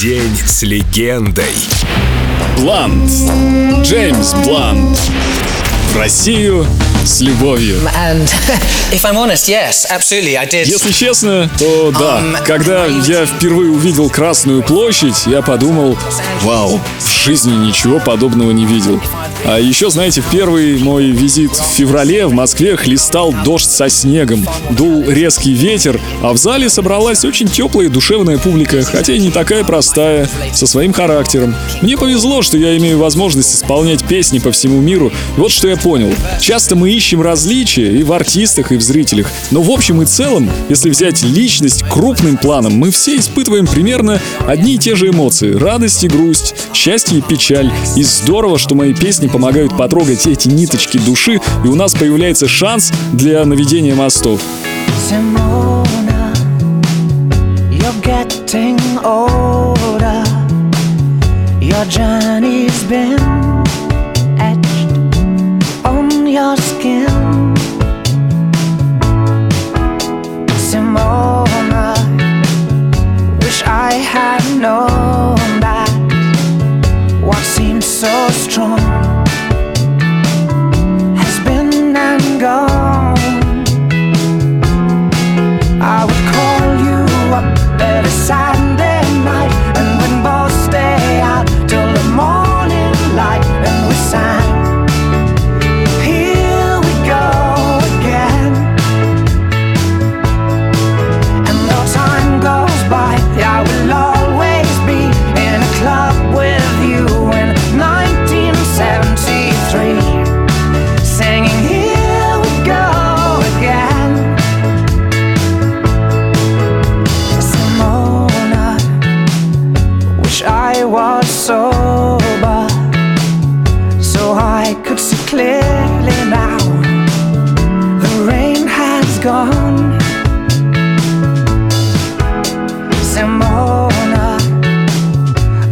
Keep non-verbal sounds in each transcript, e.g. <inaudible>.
День с легендой. Блант. Джеймс Блант. В Россию с любовью. And <laughs> if I'm honest, yes, absolutely, I did. Если честно, то да. Um, Когда я впервые увидел Красную площадь, я подумал, вау, в жизни ничего подобного не видел. А еще, знаете, в первый мой визит в феврале в Москве хлестал дождь со снегом, дул резкий ветер, а в зале собралась очень теплая и душевная публика, хотя и не такая простая, со своим характером. Мне повезло, что я имею возможность исполнять песни по всему миру. Вот что я понял. Часто мы ищем различия и в артистах, и в зрителях. Но в общем и целом, если взять личность крупным планом, мы все испытываем примерно одни и те же эмоции. Радость и грусть, счастье и печаль. И здорово, что мои песни помогают потрогать эти ниточки души, и у нас появляется шанс для наведения мостов. Your journey's been etched on your skin. Gone. Simona,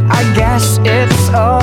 I guess it's over.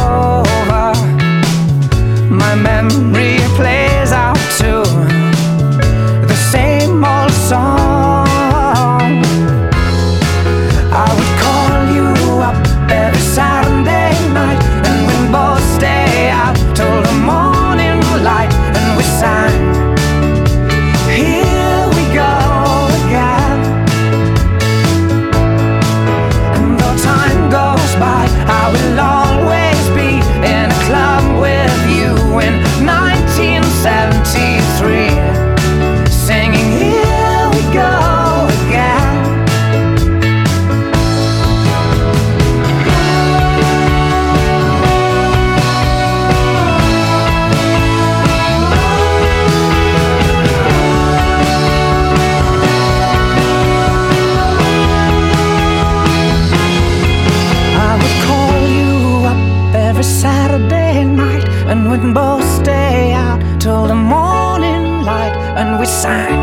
Every Saturday night And we'd both stay out till the morning light And we sang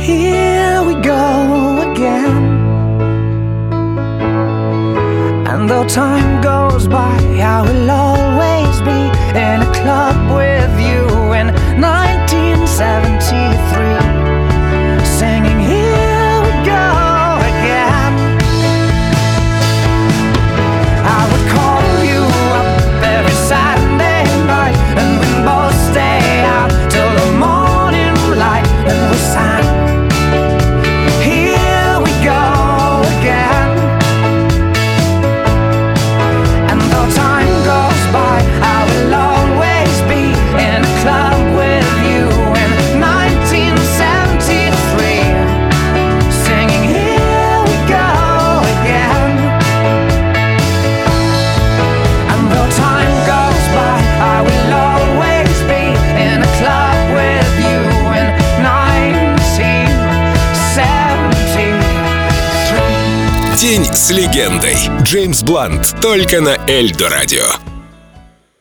Here we go again. And though time goes by I will always День с легендой. Джеймс Блант. Только на Эльдо радио.